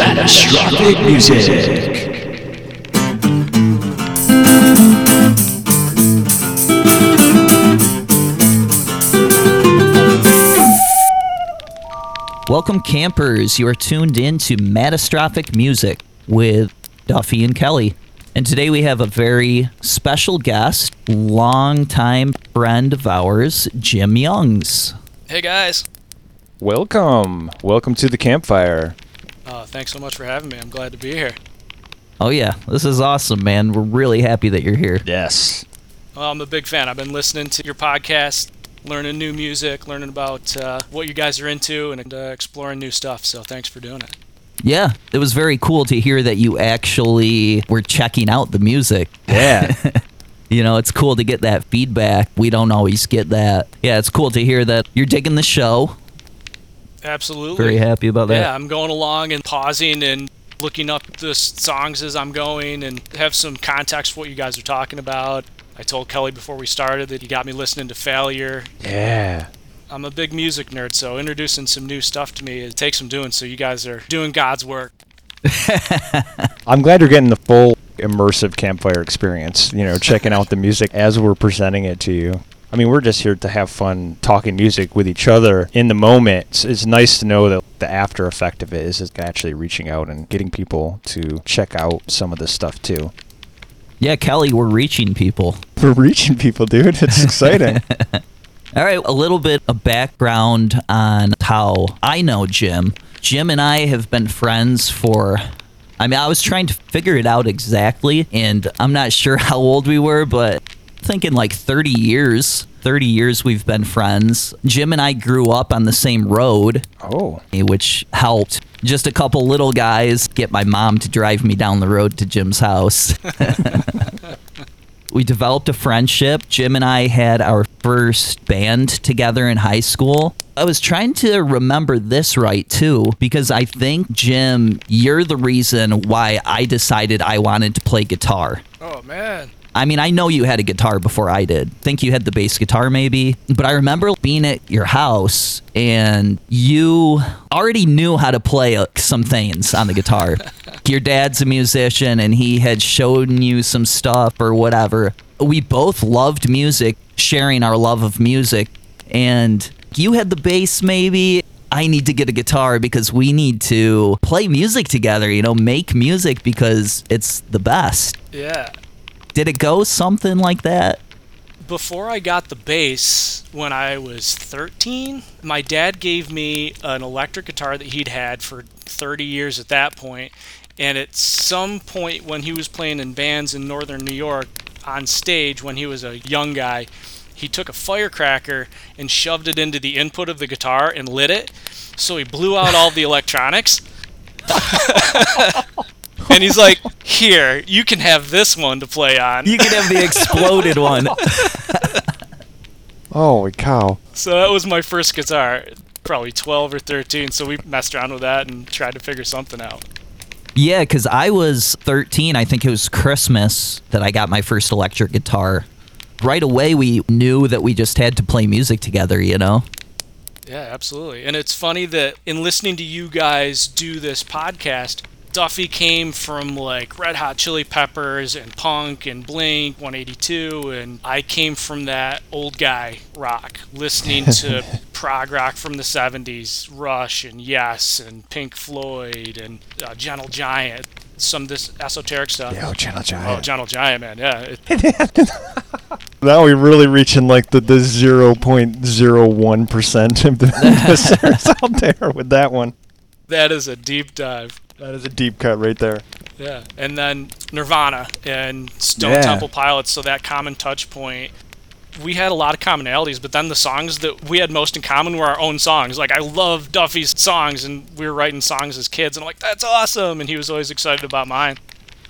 This Catastrophic Music. Welcome, campers. You are tuned in to Matastrophic Music with Duffie and Kelley. And today we have a very special guest, longtime friend of ours, Jim Youngs. Hey guys. Welcome. Welcome to the campfire. Uh, thanks so much for having me. I'm glad to be here. Oh, yeah, this is awesome, man. We're really happy that you're here. Yes. Well, I'm a big fan. I've been listening to your podcast, learning new music, learning about uh, what you guys are into, and uh, exploring new stuff. So thanks for doing it. Yeah, it was very cool to hear that you actually were checking out the music. Yeah. You know, it's cool to get that feedback. We don't always get that. Yeah, it's cool to hear that you're digging the show. Absolutely. Very happy about that. Yeah, I'm going along and pausing and looking up the songs as I'm going and have some context for what you guys are talking about. I told Kelley before we started that you got me listening to Failure. yeah. I'm a big music nerd, so introducing some new stuff to me it takes some doing. So you guys are doing God's work. I'm glad you're getting the full immersive campfire experience, you know, checking out the music as we're presenting it to you. I mean, we're just here to have fun talking music with each other in the moment. It's, it's nice to know that the after effect of it is just actually reaching out and getting people to check out some of this stuff too. Yeah, Kelley, we're reaching people. We're reaching people, dude. It's exciting. All right, a little bit of background on how I know Jim. Jim and I have been friends for. I mean, I was trying to figure it out exactly, and I'm not sure how old we were, but thinking like 30 years. 30 years we've been friends. Jim and I grew up on the same road, oh. which helped. Just a couple little guys get my mom to drive me down the road to Jim's house. we developed a friendship. Jim and I had our first band together in high school. I was trying to remember this right too, because I think, Jim, you're the reason why I decided I wanted to play guitar. Oh man. I mean, I know you had a guitar before I did. think you had the bass guitar maybe. But I remember being at your house and you already knew how to play uh, some things on the guitar. your dad's a musician and he had shown you some stuff or whatever. We both loved music, sharing our love of music. And you had the bass maybe. I need to get a guitar because we need to play music together, you know, make music because it's the best. Yeah. Did it go something like that? Before I got the bass, when I was 13, my dad gave me an electric guitar that he'd had for 30 years at that point. And at some point when he was playing in bands in northern New York on stage when he was a young guy, he took a firecracker and shoved it into the input of the guitar and lit it. So he blew out all the electronics. and he's like, "Here, you can have this one to play on." You can have the exploded one. Holy cow. So that was my first guitar, probably 12 or 13. So we messed around with that and tried to figure something out. Yeah, because I was 13. I think it was Christmas that I got my first electric guitar. Right away, we knew that we just had to play music together, you know? Yeah, absolutely. And it's funny that in listening to you guys do this podcast, Duffie came from like Red Hot Chili Peppers and punk and Blink 182, and I came from that old guy rock, listening to prog rock from the 70s, Rush and Yes and Pink Floyd and uh, Gentle Giant, some of this esoteric stuff. Yo, Channel Oh, Giant. Gentle Giant, man, yeah. Now we're really reaching like the, the 0.01% of the listeners out there with that one. that is a deep dive. That is a deep cut right there. Yeah, and then Nirvana and Stone Yeah. Temple Pilots. So that common touch point. We had a lot of commonalities, but then the songs that we had most in common were our own songs. Like I love Duffie's songs, and we were writing songs as kids, and I'm like, "That's awesome!" And he was always excited about mine.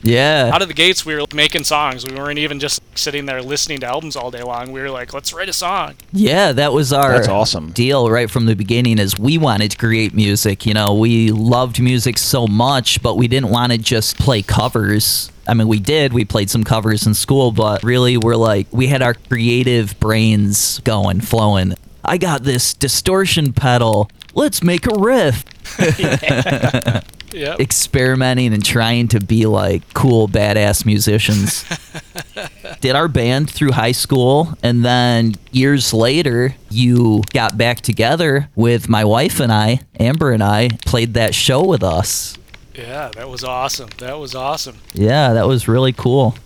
Yeah. Out of the gates, we were making songs. We weren't even just sitting there listening to albums all day long. We were like, "Let's write a song." Yeah, that was our That's awesome. deal right from the beginning is we wanted to create music. You know, we loved music so much, but we didn't want to just play covers. I mean, we did. We played some covers in school, but really, we're like, we had our creative brains going, flowing. I got this distortion pedal. Let's make a riff. Yep. experimenting and trying to be like cool, badass musicians. Did our band through high school, and then years later, you got back together with my wife and I, Amber and I, played that show with us. Yeah, that was awesome. That was awesome. Yeah, that was really cool.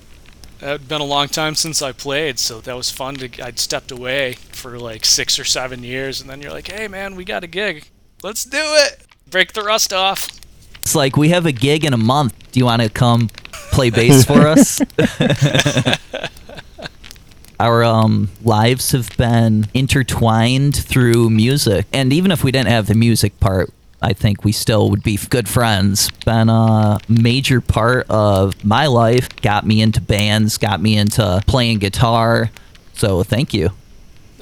It had been a long time since I played, so that was fun. To I'd stepped away for like six or seven years, and then you're like, "Hey, man, we got a gig. Let's do it. Break the rust off." It's like we have a gig in a month. Do you want to come play bass for us? Our um, lives have been intertwined through music, and even if we didn't have the music part, I think we still would be good friends. Been a major part of my life. Got me into bands. Got me into playing guitar. So thank you.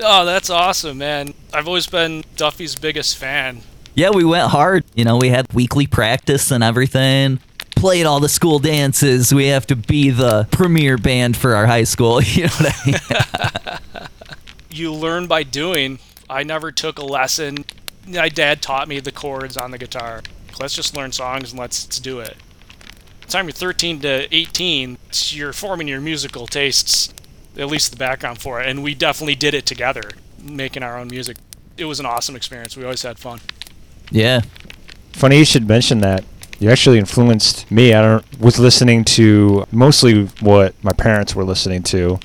Oh, that's awesome, man. I've always been Duffie's biggest fan. Yeah, we went hard. You know, we had weekly practice and everything. Played all the school dances. We have to be the premier band for our high school. You know what I mean? You learn by doing. I never took a lesson. My dad taught me the chords on the guitar. Let's just learn songs and let's, let's do it. By the time you're 13 to 18, you're forming your musical tastes, at least the background for it. And we definitely did it together, making our own music. It was an awesome experience. We always had fun. Yeah. Funny you should mention that. You actually influenced me. I don't was listening to mostly what my parents were listening to.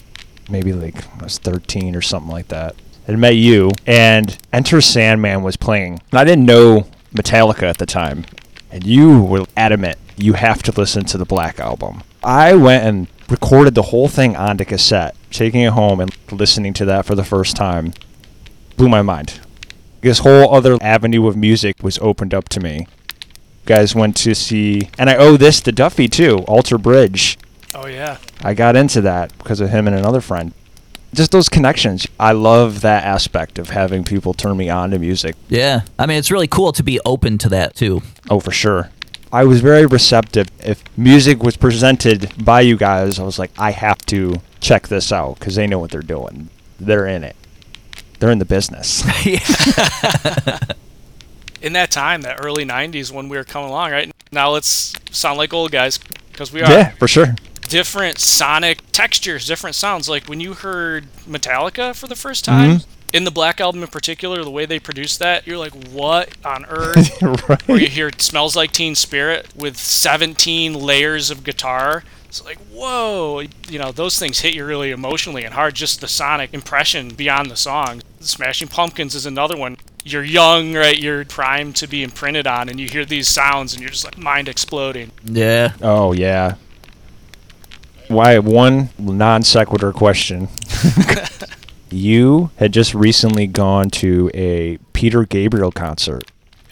Maybe like I was 13 or something like that. I met you, and Enter Sandman was playing. And I didn't know Metallica at the time, and you were adamant you have to listen to the Black album. I went and recorded the whole thing onto cassette, taking it home and listening to that for the first time. Blew my mind this whole other avenue of music was opened up to me. Guys went to see, and I owe this to Duffie too, Alter Bridge. Oh, yeah. I got into that because of him and another friend. Just those connections. I love that aspect of having people turn me on to music. Yeah. I mean, it's really cool to be open to that too. Oh, for sure. I was very receptive. If music was presented by you guys, I was like, I have to check this out because they know what they're doing. They're in it. They're in the business. In that time, that early 90s when we were coming along, right? Now let's sound like old guys because we are. yeah, for sure. different sonic textures, different sounds. Like when you heard Metallica for the first time, mm-hmm. in the Black Album in particular, the way they produced that, you're like, what on earth? right. Or you hear it Smells Like Teen Spirit with 17 layers of guitar. It's like, whoa. You know, those things hit you really emotionally and hard, just the sonic impression beyond the song. Smashing Pumpkins is another one. You're young, right? You're primed to be imprinted on, and you hear these sounds, and you're just like mind exploding. Yeah. Oh yeah. Why one non sequitur question? you had just recently gone to a Peter Gabriel concert,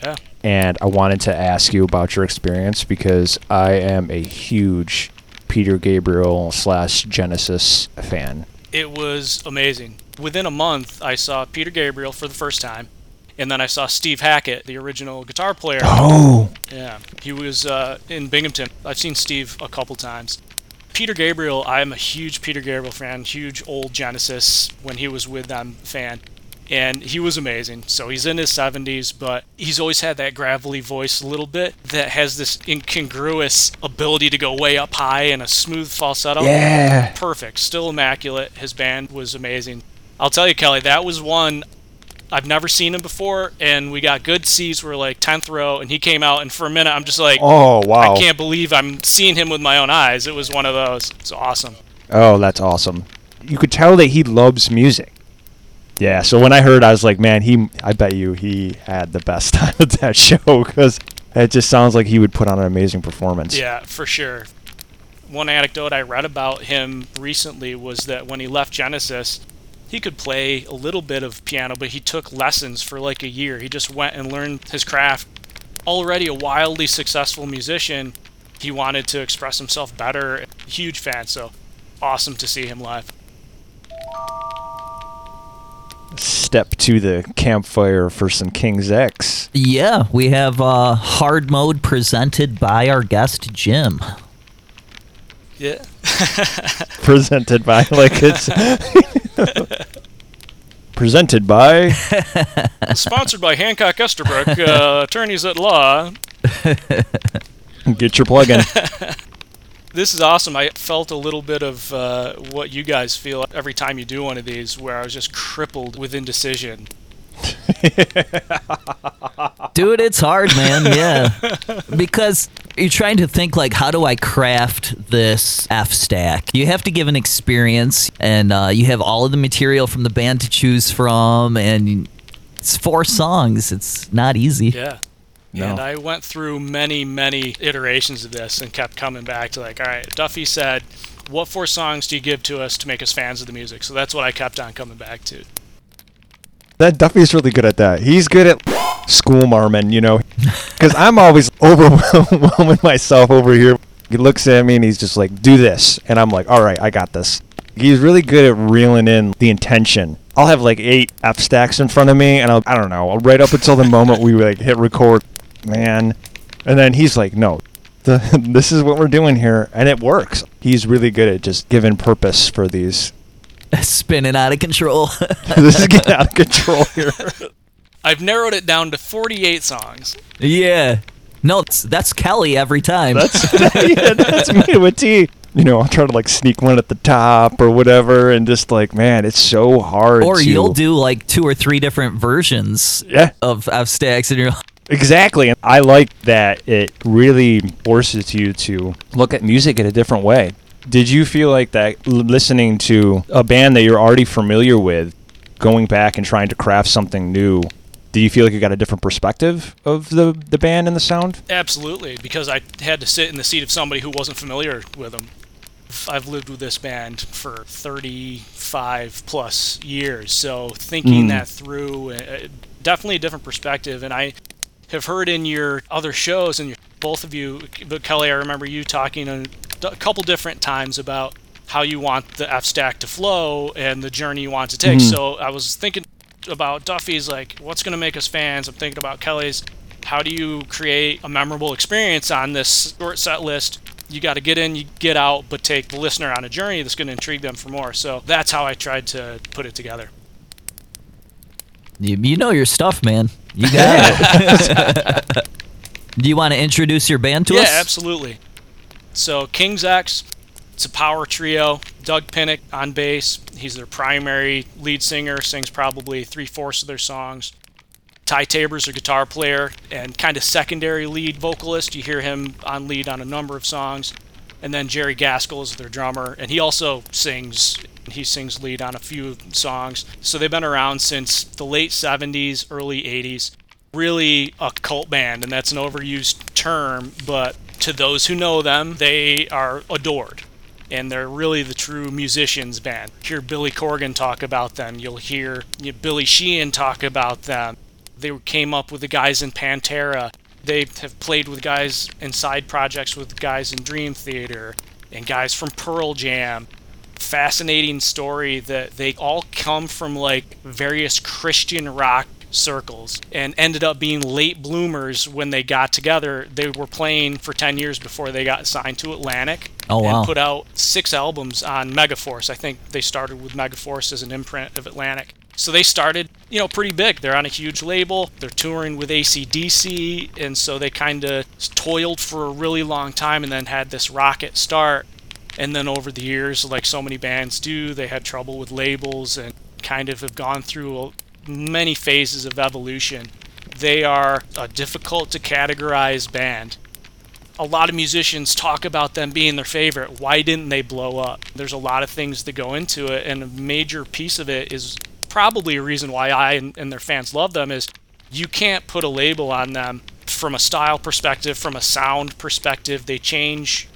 Yeah. and I wanted to ask you about your experience because I am a huge Peter Gabriel slash Genesis fan. It was amazing. Within a month, I saw Peter Gabriel for the first time, and then I saw Steve Hackett, the original guitar player. Oh, Yeah, he was uh, in Binghamton. I've seen Steve a couple times. Peter Gabriel, I'm a huge Peter Gabriel fan, huge old Genesis when he was with them fan. And he was amazing. So he's in his 70s, but he's always had that gravelly voice a little bit that has this incongruous ability to go way up high and a smooth falsetto. yeah. Perfect. Still immaculate. His band was amazing. I'll tell you, Kelley, that was one I've never seen him before, and we got good seats. We're like 10th row, and he came out, and for a minute, I'm just like, Oh wow. I can't believe I'm seeing him with my own eyes. It was one of those. It's awesome. Oh, that's awesome. You could tell that he loves music. Yeah, so when I heard, I was like, man, he. I bet you he had the best time at that show because it just sounds like he would put on an amazing performance. Yeah, for sure. One anecdote I read about him recently was that when he left Genesis, he could play a little bit of piano, but he took lessons for like a year. He just went and learned his craft. Already a wildly successful musician, he wanted to express himself better. Huge fan, so awesome to see him live. Step to the campfire for some King's X. Yeah, we have uh, hard mode presented by our guest Jim. Yeah. presented by like it's Presented by. Sponsored by Hancock Estabrook, uh, attorneys at law. Get your plug in. This is awesome. I felt a little bit of uh, what you guys feel every time you do one of these, where I was just crippled with indecision. Dude, it's hard, man. Yeah. because you're trying to think like how do I craft this F stack? You have to give an experience and uh, you have all of the material from the band to choose from and it's four songs. It's not easy. Yeah. No. And I went through many, many iterations of this and kept coming back to like, all right, Duffie said, what four songs do you give to us to make us fans of the music? So that's what I kept on coming back to. That Duffie's really good at that. He's good at school marmon, you know, because I'm always overwhelming myself over here. He looks at me and he's just like, "Do this," and I'm like, "All right, I got this." He's really good at reeling in the intention. I'll have like eight F stacks in front of me, and I'll, I don't know, right up until the moment we like hit record, man, and then he's like, "No, the, this is what we're doing here," and it works. He's really good at just giving purpose for these. Spinning out of control. this is getting out of control here. I've narrowed it down to 48 songs. yeah. No, that's, that's Kelley every time. That's yeah, that's me with T. You know, I'll try to like sneak one at the top or whatever, and just like, man, it's so hard. or to- you'll do like two or three different versions Yeah, of F stacks and you're exactly. And I like that it really forces you to look at music in a different way. Did you feel like that listening to a band that you're already familiar with, going back and trying to craft something new? Do you feel like you got a different perspective of the the band and the sound? Absolutely, because I had to sit in the seat of somebody who wasn't familiar with them. I've lived with this band for 35 plus years, so thinking Mm. that through, uh, definitely a different perspective. And I have heard in your other shows, and your, both of you, but Kelley, I remember you talking a, a couple different times about how you want the F stack to flow and the journey you want to take. Mhm. So I was thinking about Duffie's, like, what's going to make us fans? I'm thinking about Kelley's, how do you create a memorable experience on this short set list? You got to get in, you get out, but take the listener on a journey that's going to intrigue them for more. So that's how I tried to put it together. You, you know your stuff, man. You got it. Do you want to introduce your band to yeah, us? Yeah, absolutely. So King's X, it's a power trio. Doug Pinnick on bass. He's their primary lead singer, sings probably three fourths of their songs. Ty Tabor's a guitar player and kind of secondary lead vocalist. You hear him on lead on a number of songs. And then Jerry Gaskill is their drummer, and he also sings. He sings lead on a few songs. So they've been around since the late 70s, early 80s. Really a cult band, and that's an overused term, but to those who know them, they are adored. And they're really the true musicians band. Hear Billy Corgan talk about them. You'll hear Billy Sheehan talk about them. They came up with the guys in Pantera. They have played with guys in side projects with guys in Dream Theater and guys from Pearl Jam. Fascinating story that they all come from like various Christian rock circles and ended up being late bloomers when they got together. They were playing for 10 years before they got signed to Atlantic Oh, wow. and put out six albums on Megaforce. I think they started with Megaforce as an imprint of Atlantic. So they started, you know, pretty big. They're on a huge label. They're touring with ACDC, and so they kind of toiled for a really long time and then had this rocket start. And then over the years, like so many bands do, they had trouble with labels and kind of have gone through many phases of evolution. They are a difficult to categorize band a lot of musicians talk about them being their favorite. Why didn't they blow up? There's a lot of things that go into it, and a major piece of it is probably a reason why I and, and their fans love them is you can't put a label on them from a style perspective, from a sound perspective. They change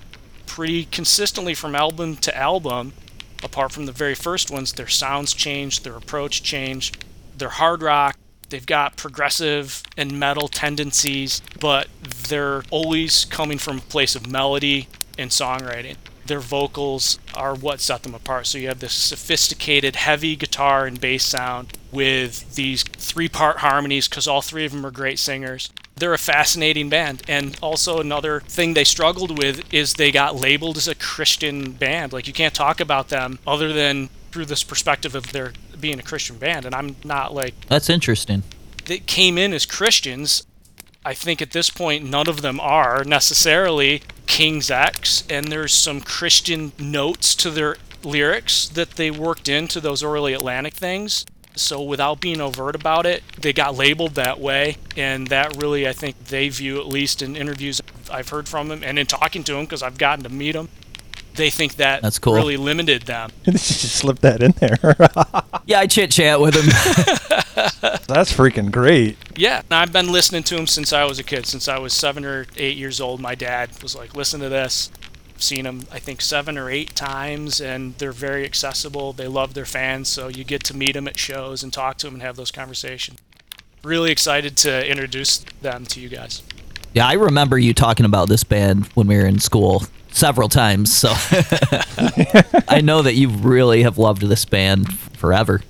pretty consistently from album to album. Apart from the very first ones, their sounds change, their approach changed. They're hard rock, They've got progressive and metal tendencies, but they're always coming from a place of melody and songwriting. Their vocals are what set them apart. So you have this sophisticated, heavy guitar and bass sound with these three part harmonies because all three of them are great singers. They're a fascinating band. And also, another thing they struggled with is they got labeled as a Christian band. Like, you can't talk about them other than through this perspective of their being a Christian band, and I'm not like That's interesting. that came in as Christians. I think at this point, none of them are necessarily King's X, and there's some Christian notes to their lyrics that they worked into those early Atlantic things. So without being overt about it, they got labeled that way, and that really, I think, they view at least in interviews I've heard from them and in talking to them because I've gotten to meet them. They think that That's cool. really limited them. just slip that in there. Yeah, I chit chat with him. That's freaking great. Yeah, I've been listening to them since I was a kid. Since I was seven or eight years old, my dad was like, "Listen to this." I've seen them, I think, seven or eight times, and they're very accessible. They love their fans, so you get to meet them at shows and talk to them and have those conversations. Really excited to introduce them to you guys. yeah, I remember you talking about this band when we were in school several times. So I know that you really have loved this band forever.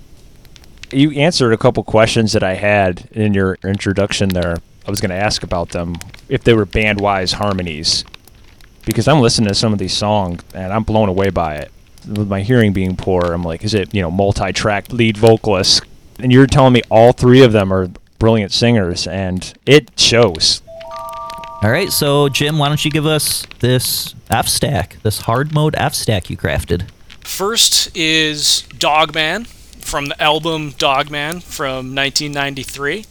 You answered a couple questions that I had in your introduction there. I was going to ask about them if they were band wise harmonies. Because I'm listening to some of these songs and I'm blown away by it. With my hearing being poor, I'm like, is it, you know, multi track lead vocalists? And you're telling me all three of them are brilliant singers, and it shows. All right, so Jim, why don't you give us this F stack, this hard mode F stack you crafted? First is Dogman from the album Dogman from 1993.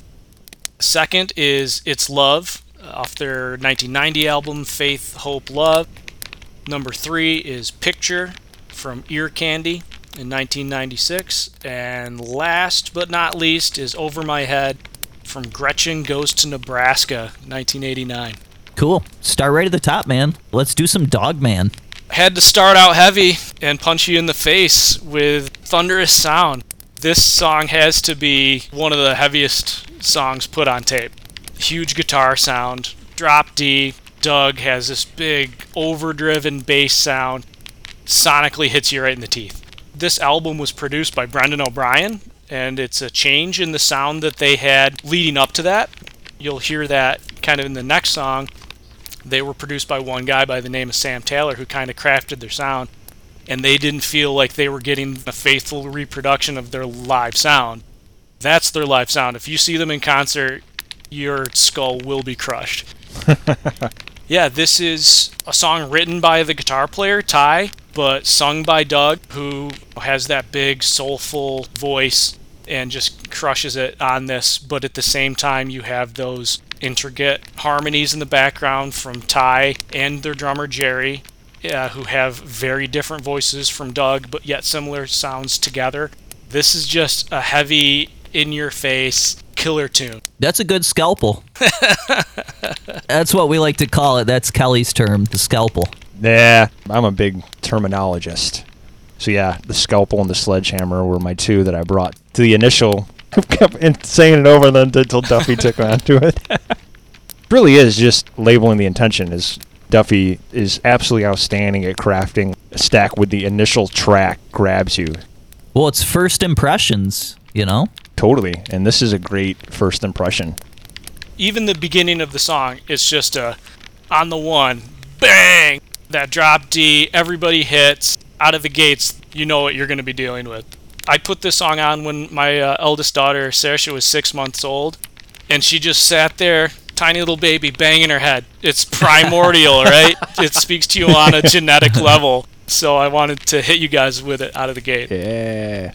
Second is It's Love off their 1990 album Faith, Hope, Love. Number three is Picture from Ear Candy in 1996. And last but not least is Over My Head from Gretchen Goes to Nebraska 1989. Cool. Start right at the top, man. Let's do some Dog Man. had to start out heavy and punch you in the face with thunderous sound. This song has to be one of the heaviest songs put on tape. Huge guitar sound, drop D. Doug has this big overdriven bass sound, sonically hits you right in the teeth. This album was produced by Brendan O'Brien, and it's a change in the sound that they had leading up to that. You'll hear that kind of in the next song they were produced by one guy by the name of Sam Taylor who kind of crafted their sound and they didn't feel like they were getting a faithful reproduction of their live sound. That's their live sound. If you see them in concert, your skull will be crushed. yeah, this is a song written by the guitar player Ty, but sung by Doug, who has that big soulful voice and just crushes it on this. But at the same time, you have those intricate harmonies in the background from Ty and their drummer Jerry, uh, who have very different voices from Doug, but yet similar sounds together. This is just a heavy, in your face killer tune. That's a good scalpel. That's what we like to call it. That's Kelley's term, the scalpel. Yeah, I'm a big terminologist. So yeah, the scalpel and the sledgehammer were my two that I brought to the initial. kept saying it over and then until Duffie took on to it. really is just labeling the intention. Is Duffie is absolutely outstanding at crafting a stack with the initial track grabs you Well, it's first impressions, you know? totally, and this is a great first impression. Even the beginning of the song is just a on the one, bang! That drop D, everybody hits out of the gates. You know what you're going to be dealing with. I put this song on when my uh, eldest daughter, Saoirse, was six months old, and she just sat there, tiny little baby, banging her head. It's primordial, right? It speaks to you on a genetic level. So I wanted to hit you guys with it out of the gate. Yeah.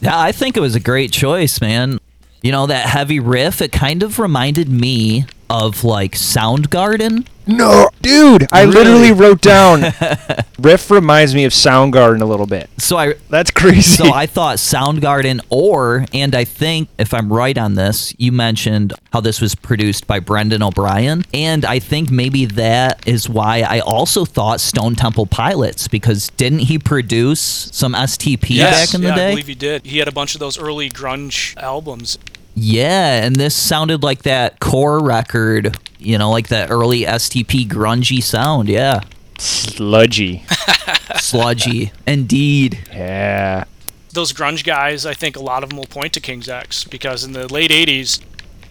Yeah, I think it was a great choice, man. You know, that heavy riff, it kind of reminded me of like Soundgarden. No, dude, I Really? literally wrote down. Riff reminds me of Soundgarden a little bit. So I That's crazy. so I thought Soundgarden or and I think if I'm right on this, you mentioned how this was produced by Brendan O'Brien and I think maybe that is why I also thought Stone Temple Pilots because didn't he produce some STP back in the yeah, I day? believe he did. He had a bunch of those early grunge albums. Yeah, and this sounded like that core record, you know, like that early STP grungy sound. Yeah. Sludgy. Sludgy. Indeed. Yeah. those grunge guys, I think a lot of them will point to King's X because in the late 80s,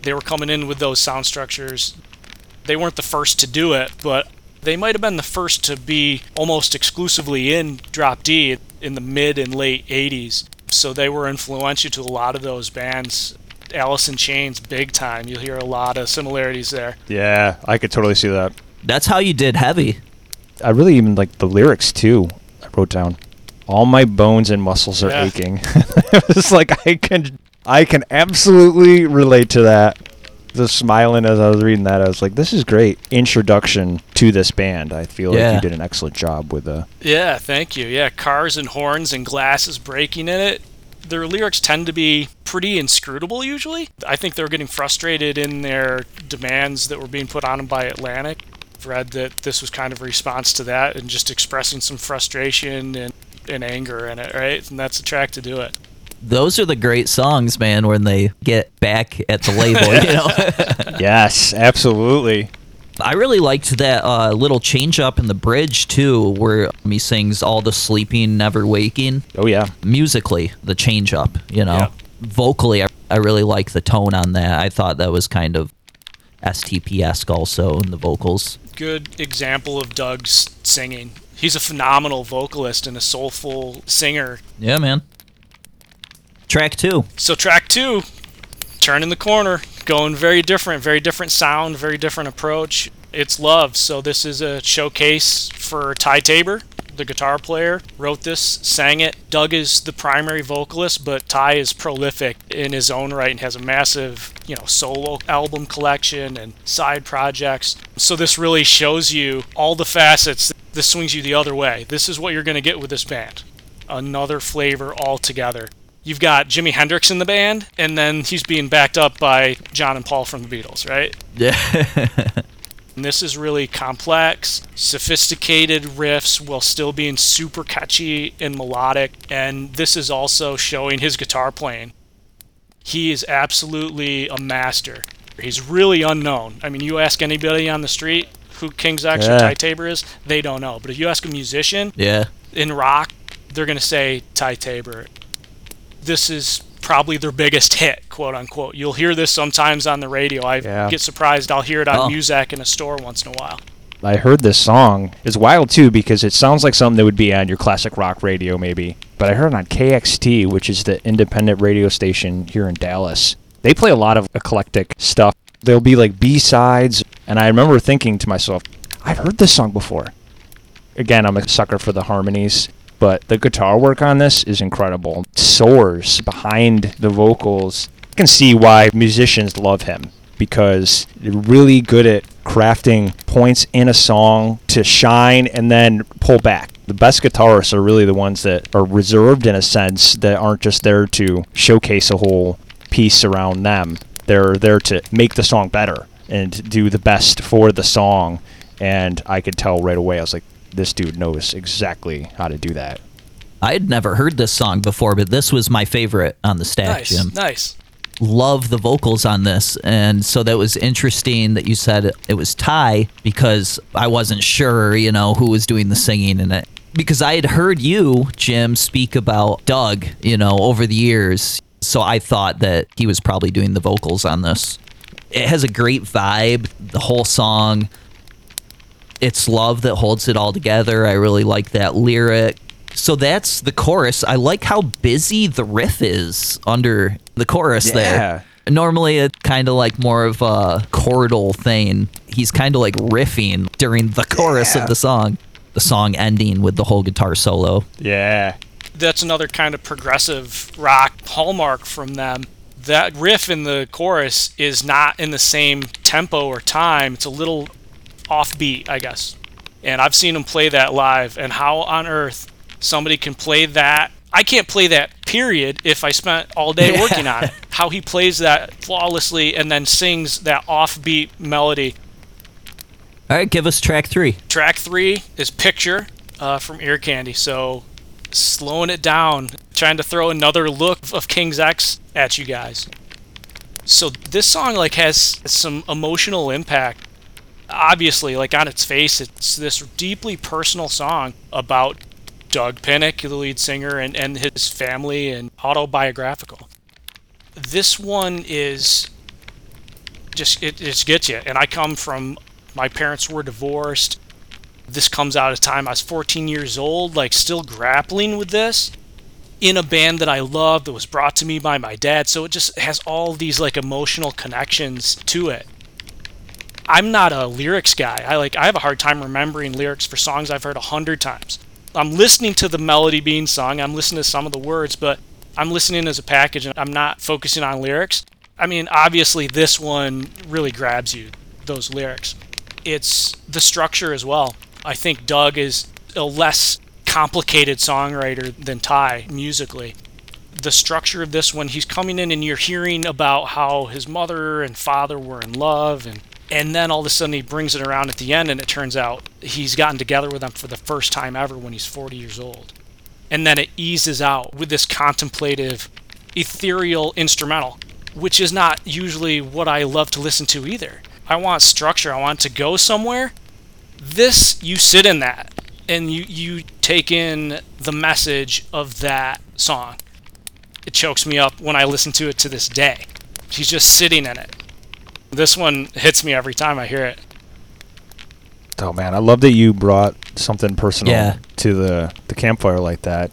they were coming in with those sound structures. They weren't the first to do it, but they might have been the first to be almost exclusively in drop D in the mid and late 80s. So they were influential to a lot of those bands. Alice in Chains, big time. You'll hear a lot of similarities there. Yeah, I could totally see that. That's how you did heavy. I really even like the lyrics too. I wrote down, "All my bones and muscles are Yeah. aching." it's like I can, I can absolutely relate to that. Just smiling as I was reading that, I was like, "This is great introduction to this band." I feel like you did an excellent job with the. Yeah, thank you. Yeah, cars and horns and glasses breaking in it. Their lyrics tend to be pretty inscrutable usually. I think they were getting frustrated in their demands that were being put on them by Atlantic. I've read that this was kind of a response to that and just expressing some frustration and, and anger in it, right? And that's a track to do it. Those are the great songs, man, when they get back at the label, you know. yes, absolutely. I really liked that uh, little change up in the bridge too, where he sings "All the sleeping, never waking." Oh yeah, Musically, the change up, you know. Yeah. Vocally, I, I really like the tone on that. I thought that was kind of STP esque also in the vocals. Good example of Doug's singing. He's a phenomenal vocalist and a soulful singer. Yeah, man. Track two. So track two, turning the corner, going very different, very different sound, very different approach. It's love. So this is a showcase for Ty Tabor, the guitar player. Wrote this, sang it. Doug is the primary vocalist, but Ty is prolific in his own right and has a massive, you know, solo album collection and side projects. So this really shows you all the facets. This swings you the other way. This is what you're going to get with this band. Another flavor altogether you've got Jimi Hendrix in the band, and then he's being backed up by John and Paul from the Beatles, right? Yeah. And this is really complex, sophisticated riffs while still being super catchy and melodic. And this is also showing his guitar playing. He is absolutely a master. He's really unknown. I mean, you ask anybody on the street who King's X or Ty Tabor is, they don't know. But if you ask a musician, yeah. in rock, they're going to say Ty Tabor. This is probably their biggest hit, quote unquote. You'll hear this sometimes on the radio. I Yeah. get surprised. I'll hear it on Oh. Muzak in a store once in a while. I heard this song. It's wild too because it sounds like something that would be on your classic rock radio, maybe. But I heard it on KXT, which is the independent radio station here in Dallas. They play a lot of eclectic stuff. There'll be like B sides, and I remember thinking to myself, I've heard this song before. Again, I'm a sucker for the harmonies, but the guitar work on this is incredible. Soars behind the vocals. I can see why musicians love him because they're really good at crafting points in a song to shine and then pull back. The best guitarists are really the ones that are reserved in a sense that aren't just there to showcase a whole piece around them. They're there to make the song better and do the best for the song. And I could tell right away, I was like, this dude knows exactly how to do that. I had never heard this song before, but this was my favorite on the stack, Nice, Jim. nice. love the vocals on this and so that was interesting that you said it was Ty because I wasn't sure, you know, who was doing the singing in it. Because I had heard you, Jim, speak about Doug, you know, over the years. So I thought that he was probably doing the vocals on this. It has a great vibe, the whole song. It's love that holds it all together. I really like that lyric. So that's the chorus. I like how busy the riff is under the chorus Yeah. there. Normally, it's kind of like more of a chordal thing. He's kind of like riffing during the chorus Yeah. of the song. The song ending with the whole guitar solo. Yeah. That's another kind of progressive rock hallmark from them. That riff in the chorus is not in the same tempo or time. It's a little offbeat, I guess. And I've seen him play that live, and how on earth somebody can play that. I can't play that, period, if I spent all day working on it. How he plays that flawlessly and then sings that offbeat melody. All right, give us track three. Track three is Picture uh, from Ear Candy. So slowing it down, trying to throw another look of King's X at you guys. So this song like has some emotional impact. Obviously, like on its face, it's this deeply personal song about Doug Pinnick, the lead singer, and, and his family, and autobiographical. This one is just it just gets you. And I come from my parents were divorced. This comes out of time I was 14 years old, like still grappling with this. in a band that I love that was brought to me by my dad. So it just has all these like emotional connections to it. I'm not a lyrics guy. I like I have a hard time remembering lyrics for songs I've heard a hundred times. I'm listening to the melody being sung. I'm listening to some of the words, but I'm listening as a package and I'm not focusing on lyrics. I mean, obviously this one really grabs you, those lyrics. It's the structure as well. I think Doug is a less complicated songwriter than Ty musically. The structure of this one, he's coming in and you're hearing about how his mother and father were in love and and then all of a sudden he brings it around at the end and it turns out he's gotten together with them for the first time ever when he's 40 years old. And then it eases out with this contemplative ethereal instrumental which is not usually what i love to listen to either. I want structure. I want to go somewhere. This you sit in that and you you take in the message of that song. It chokes me up when i listen to it to this day. He's just sitting in it this one hits me every time I hear it. Oh man, I love that you brought something personal Yeah. to the the campfire like that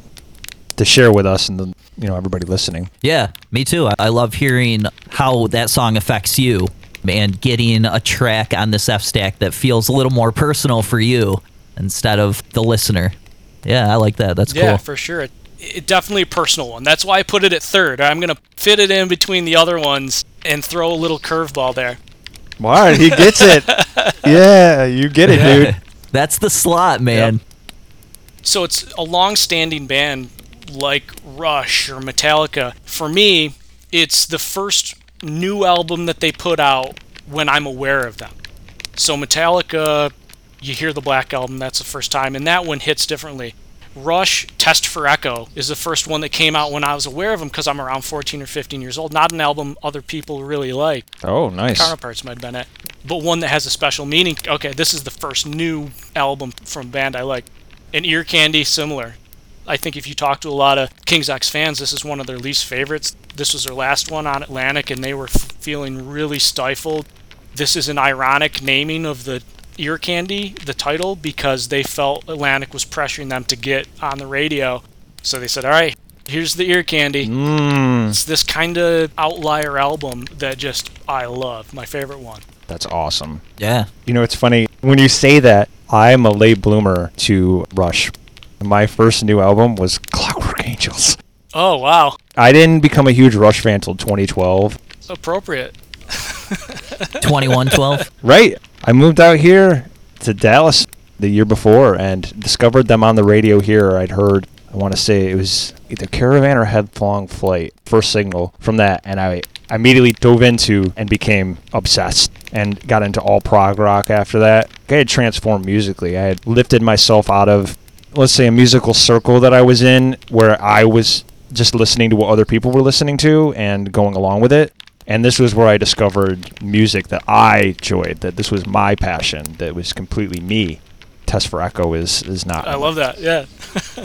to share with us and the you know everybody listening. Yeah, me too. I- I love hearing how that song affects you and getting a track on this F stack that feels a little more personal for you instead of the listener. Yeah, I like that. That's Yeah, cool. for sure. It, it definitely a personal one. That's why I put it at third. I'm gonna fit it in between the other ones and throw a little curveball there. All right, he gets it. yeah, you get it, dude. That's the slot, man. So it's a long-standing band like Rush or Metallica. For me, it's the first new album that they put out when I'm aware of them. So Metallica, you hear the Black Album, that's the first time, and that one hits differently. Rush, Test for Echo is the first one that came out when I was aware of them because I'm around 14 or 15 years old. Not an album other people really like. Oh, nice. Counterparts might have been it, but one that has a special meaning. Okay, this is the first new album from a band I like. And Ear Candy, similar. I think if you talk to a lot of King's X fans, this is one of their least favorites. This was their last one on Atlantic, and they were f- feeling really stifled. This is an ironic naming of the Ear Candy, the title, because they felt Atlantic was pressuring them to get on the radio. So they said, all right, here's the Ear Candy. Mm, It's this kind of outlier album that just I love. My favorite one. that's awesome. Yeah. You know, it's funny when you say that. I'm a late bloomer to Rush. My first new album was Clockwork Angels. Oh wow, I didn't become a huge Rush fan until 2012. appropriate. 2112. Right. I moved out here to Dallas the year before and discovered them on the radio here. I'd heard, I want to say it was either Caravan or Headlong Flight, first signal from that. And I immediately dove into and became obsessed and got into all prog rock after that. I had transformed musically. I had lifted myself out of, let's say, a musical circle that I was in where I was just listening to what other people were listening to and going along with it. And this was where I discovered music that I enjoyed, that this was my passion, that was completely me. Test for Echo is, is not. I love that. Yeah.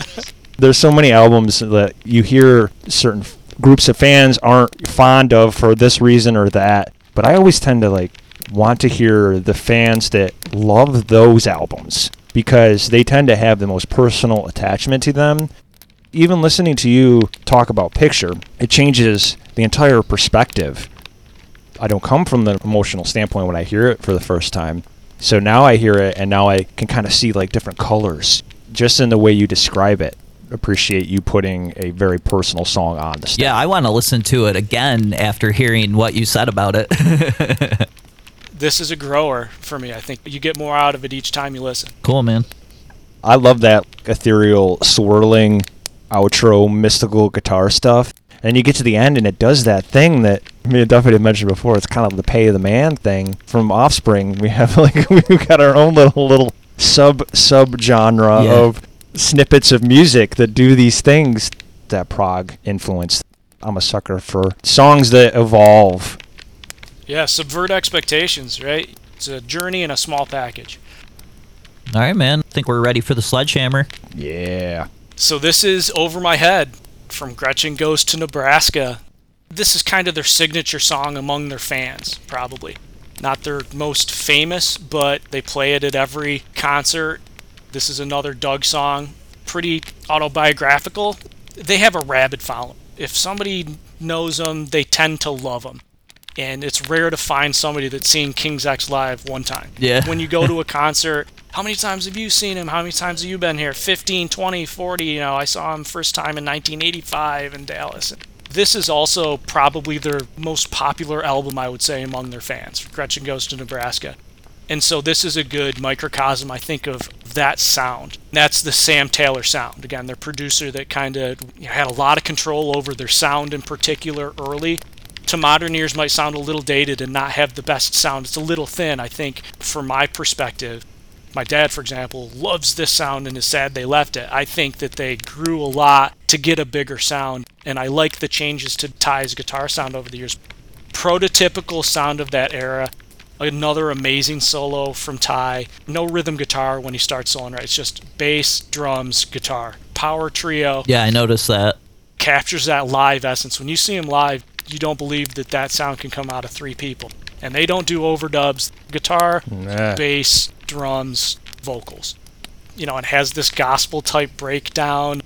There's so many albums that you hear certain f- groups of fans aren't fond of for this reason or that. But I always tend to like want to hear the fans that love those albums because they tend to have the most personal attachment to them. Even listening to you talk about Picture, it changes the entire perspective. I don't come from the emotional standpoint when I hear it for the first time. So now I hear it and now I can kind of see like different colors just in the way you describe it. Appreciate you putting a very personal song on the stage. Yeah, I want to listen to it again after hearing what you said about it. This is a grower for me. I think you get more out of it each time you listen. cool, man. I love that ethereal swirling outro mystical guitar stuff. And you get to the end and it does that thing that me and Duffie had mentioned before. It's kind of the pay of the man thing from Offspring. We have like we've got our own little little sub sub genre Yeah. of snippets of music that do these things that prog influence. I'm a sucker for songs that evolve. Yeah, subvert expectations, right? It's a journey in a small package. All right, man. I think we're ready for the sledgehammer. Yeah. So this is Over My Head from Gretchen Goes to Nebraska. This is kind of their signature song among their fans, probably. Not their most famous, but they play it at every concert. This is another Doug song. Pretty autobiographical. they have a rabid following. If somebody knows them, they tend to love them. And it's rare to find somebody that's seen King's X live one time. Yeah. When you go to a concert, how many times have you seen him? How many times have you been here? 15, 20, 40. You know, I saw him first time in 1985 in Dallas. This is also probably their most popular album, I would say, among their fans. Gretchen Goes to Nebraska. And so this is a good microcosm, I think, of that sound. That's the Sam Taylor sound. Again, their producer that kind of had a lot of control over their sound in particular early. To modern ears, might sound a little dated and not have the best sound. It's a little thin, I think, from my perspective. My dad, for example, loves this sound and is sad they left it. I think that they grew a lot to get a bigger sound, and I like the changes to Ty's guitar sound over the years. Prototypical sound of that era. Another amazing solo from Ty. No rhythm guitar when he starts soloing right. It's just bass, drums, guitar. Power trio Yeah, I noticed that. captures that live essence. When you see him live, you don't believe that that sound can come out of three people. And they don't do overdubs. Guitar, Nah. bass, drums, vocals. You know, it has this gospel type breakdown.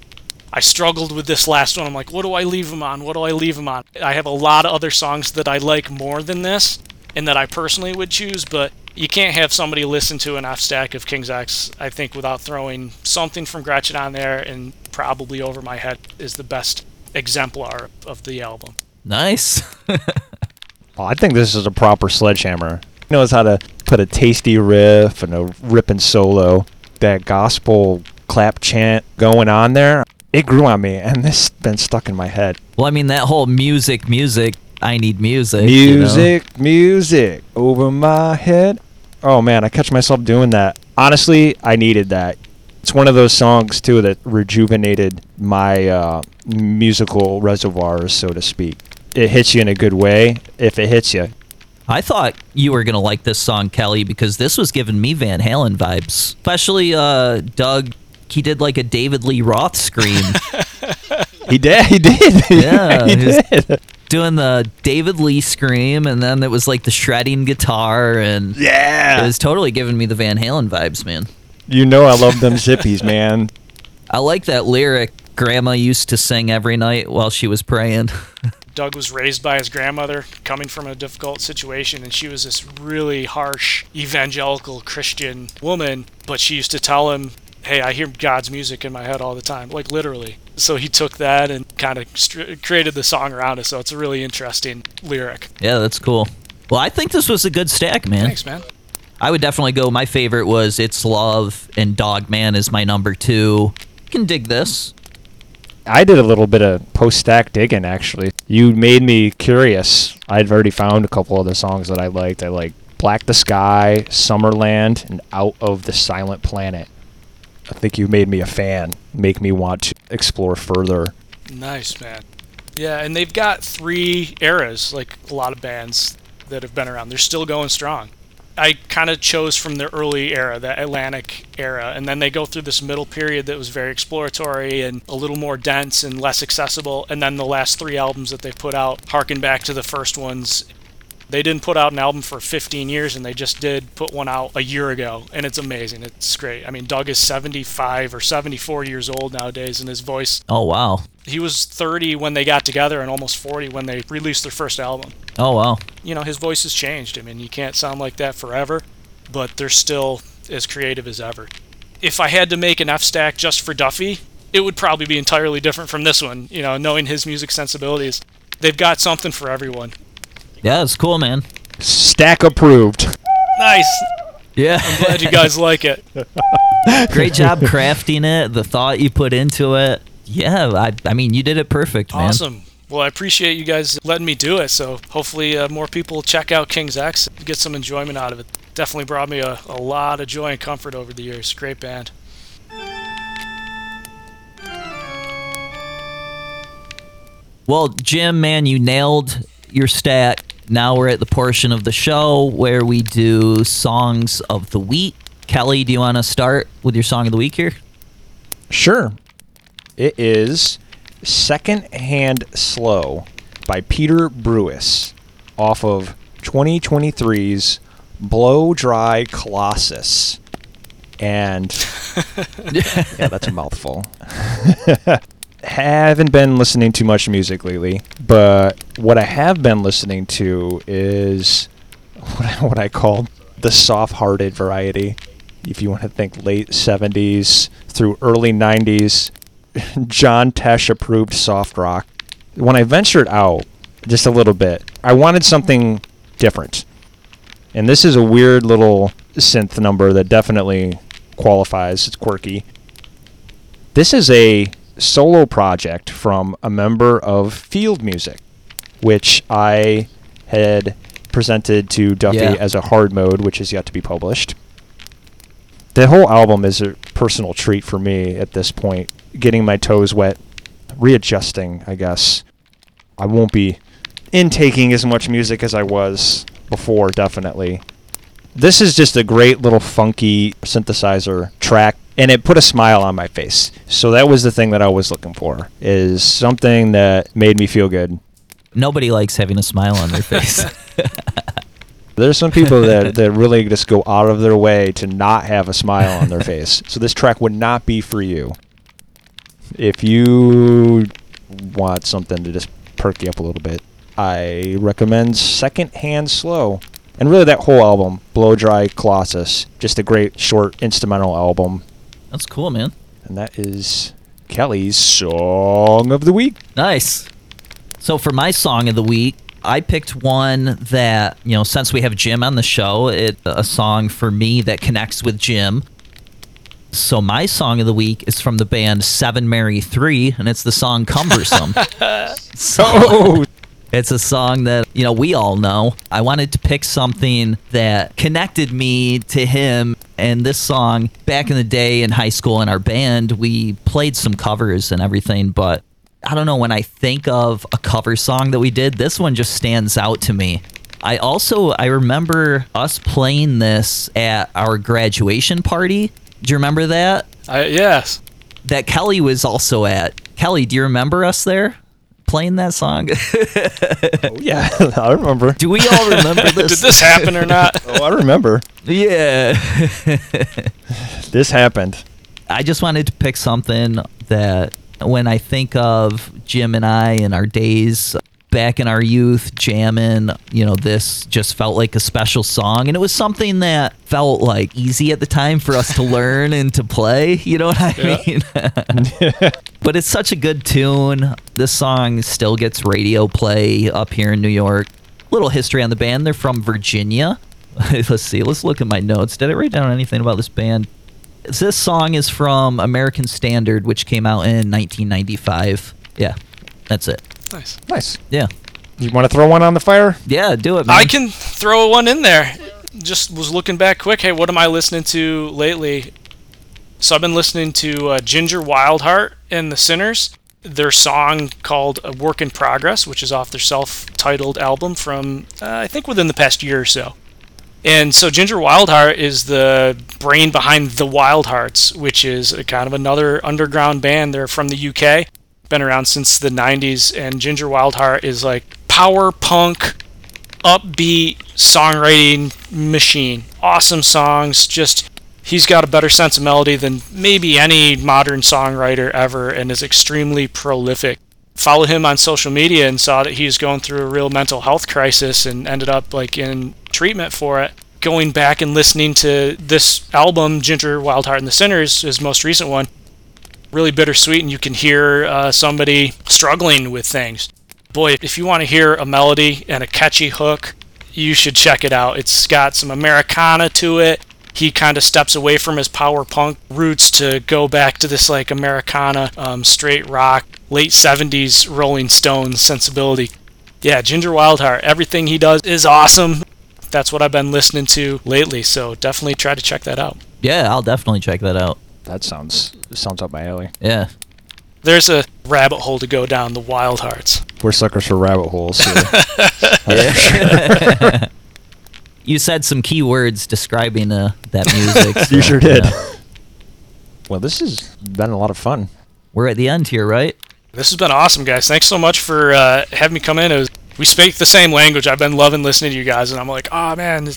I struggled with this last one. I'm like, what do I leave him on? What do I leave him on? I have a lot of other songs that I like more than this and that I personally would choose, but you can't have somebody listen to an F stack of King's X, I think, without throwing something from Gretchen on there, and probably Over My Head is the best exemplar of the album. Nice. Oh, I think this is a proper sledgehammer. He knows how to put a tasty riff and a ripping solo. That gospel clap chant going on there. It grew on me, and this has been stuck in my head. well, I mean, that whole music, music, I need music. you know? Music, music over my head. Oh man, I catch myself doing that. Honestly, I needed that. It's one of those songs too that rejuvenated my uh, musical reservoirs, so to speak. It hits you in a good way if it hits you. I thought you were gonna like this song, Kelley, because this was giving me Van Halen vibes. Especially uh, Doug. He did like a David Lee Roth scream, He did. He did. Yeah, he he was- did. doing the David Lee scream, and then it was like the shredding guitar, and Yeah. it was totally giving me the Van Halen vibes, man. You know I love them zippies, man. I like that lyric. Grandma used to sing every night while she was praying. Doug was raised by his grandmother, coming from a difficult situation, and she was this really harsh evangelical Christian woman. But she used to tell him, "Hey, I hear God's music in my head all the time, like literally." So he took that and kind of str- created the song around it. So it's a really interesting lyric. yeah, that's cool. Well, I think this was a good stack, man. Thanks, man. I would definitely go. My favorite was It's Love, and Dog Man is my number two. Can dig this. I did a little bit of post stack digging actually. You made me curious. I'd already found a couple other songs that I liked. I like Black the Sky, Summerland, and Out of the Silent Planet. I think you made me a fan. Make me want to explore further. Nice, man. Yeah, and they've got three eras, like a lot of bands that have been around. They're still going strong. I kind of chose from the early era, the Atlantic era, and then they go through this middle period that was very exploratory and a little more dense and less accessible. And then the last three albums that they put out harken back to the first ones. They didn't put out an album for 15 years, and they just did put one out a year ago, and it's amazing. It's great. I mean, Doug is 75 or 74 years old nowadays, and his voice Oh wow. he was 30 when they got together and almost 40 when they released their first album. Oh wow. You know, his voice has changed. I mean, you can't sound like that forever, but they're still as creative as ever. If I had to make an F stack just for Duffie, it would probably be entirely different from this one, you know, knowing his music sensibilities. They've got something for everyone. Yeah, it's cool, man. Stack approved. Nice. Yeah. I'm glad you guys like it. Great job crafting it. The thought you put into it. Yeah, I, I mean, you did it perfect, man. Awesome. Well, I appreciate you guys letting me do it. So hopefully, uh, more people check out King's X, get some enjoyment out of it. Definitely brought me a, a lot of joy and comfort over the years. Great band. Well, Jim, man, you nailed your stat. Now we're at the portion of the show where we do songs of the week. Kelley, do you want to start with your song of the week here? Sure. It is Second Hand Slow by Peter Brewis off of 2023's Blow Dry Colossus. And yeah, that's a mouthful. haven't been listening to much music lately, but what I have been listening to is what I, what I call the soft-hearted variety. If you want to think late 70s through early 90s, John Tesh approved soft rock. When I ventured out just a little bit, I wanted something different. And this is a weird little synth number that definitely qualifies. It's quirky. This is a solo project from a member of Field Music, which I had presented to Duffie Yeah. as a hard mode, which is yet to be published. The whole album is a personal treat for me at this point, getting my toes wet, readjusting, I guess. I won't be intaking as much music as I was before, definitely. This is just a great little funky synthesizer track and it put a smile on my face. So that was the thing that I was looking for is something that made me feel good. Nobody likes having a smile on their face. There's some people that, that really just go out of their way to not have a smile on their face. So this track would not be for you. If you want something to just perk you up a little bit, I recommend Second Hand Slow. And really that whole album, Blow Dry Colossus, just a great short instrumental album. That's cool, man. And that is Kelley's Song of the Week. Nice. So for my song of the week, I picked one that, you know, since we have Jim on the show, it a song for me that connects with Jim. So my song of the week is from the band Seven Mary Three, and it's the song "Cumbersome." so, Oh, it's a song that you know we all know. I wanted to pick something that connected me to him, and this song back in the day in high school in our band, we played some covers and everything, but I don't know when I think of a cover song that we did, this one just stands out to me. I also I remember us playing this at our graduation party. Do you remember that? I, yes. That Kelley was also at. Kelley, do you remember us there playing that song? yeah, I remember. do we all remember this? Did this happen or not? Oh, I remember. Yeah. This happened. I just wanted to pick something that when I think of Jim and I and our days back in our youth jamming, you know, this just felt like a special song. And it was something that felt like easy at the time for us to learn and to play. You know what I Yeah. mean? but it's such a good tune. This song still gets radio play up here in New York. Little history on the band. They're from Virginia. let's see. Let's look at my notes. Did I write down anything about this band? This song is from American Standard, which came out in 1995. Yeah, that's it. Nice. Nice. Yeah, You want to throw one on the fire? yeah, do it, man. I can throw one in there. Just was looking back quick. Hey, what am I listening to lately? So I've been listening to uh, Ginger Wildheart and the Sinners. Their song called "A Work in Progress," which is off their self-titled album from uh, I think within the past year or so. And so Ginger Wildheart is the brain behind the Wildhearts, which is a kind of another underground band. They're from the UK, been around since the 90s, and Ginger Wildheart is like power punk, upbeat songwriting machine. Awesome songs, just he's got a better sense of melody than maybe any modern songwriter ever and is extremely prolific. Followed him on social media and saw that he was going through a real mental health crisis and ended up like in treatment for it. Going back and listening to this album, Ginger Wildheart and the Sinners, his most recent one, really bittersweet, and you can hear uh, somebody struggling with things. Boy, if you want to hear a melody and a catchy hook, you should check it out. It's got some Americana to it. He kind of steps away from his power punk roots to go back to this like Americana, um, straight rock, late 70s Rolling Stones sensibility. Yeah, Ginger Wildheart, everything he does is awesome. That's what I've been listening to lately, so definitely try to check that out. yeah, I'll definitely check that out. That sounds sounds up my alley. Yeah. There's a rabbit hole to go down the Wildhearts. We're suckers for rabbit holes. Here. You said some key words describing uh, that music. you sure did. yeah. Well, this has been a lot of fun. We're at the end here, right? This has been awesome, guys. Thanks so much for uh, having me come in. It was, we speak the same language. I've been loving listening to you guys, and I'm like, oh man,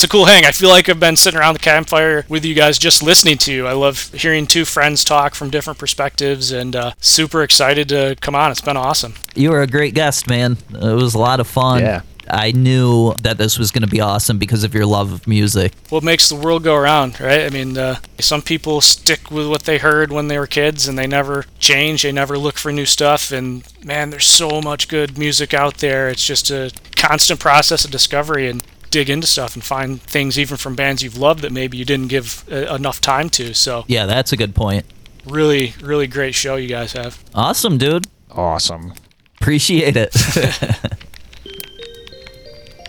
It's a cool hang. I feel like I've been sitting around the campfire with you guys just listening to you. I love hearing two friends talk from different perspectives and uh, super excited to come on. It's been awesome. You were a great guest, man. It was a lot of fun. Yeah. I knew that this was going to be awesome because of your love of music. What makes the world go around, right? I mean, uh, some people stick with what they heard when they were kids and they never change. They never look for new stuff. And man, there's so much good music out there. It's just a constant process of discovery and dig into stuff and find things even from bands you've loved that maybe you didn't give uh, enough time to. So, Yeah, that's a good point. really, really great show you guys have. Awesome, dude. Awesome. Appreciate it.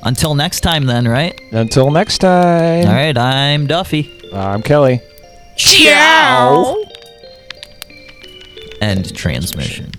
Until next time, then, right? Until next time. All right, I'm Duffie. I'm Kelley. Ciao. End transmission.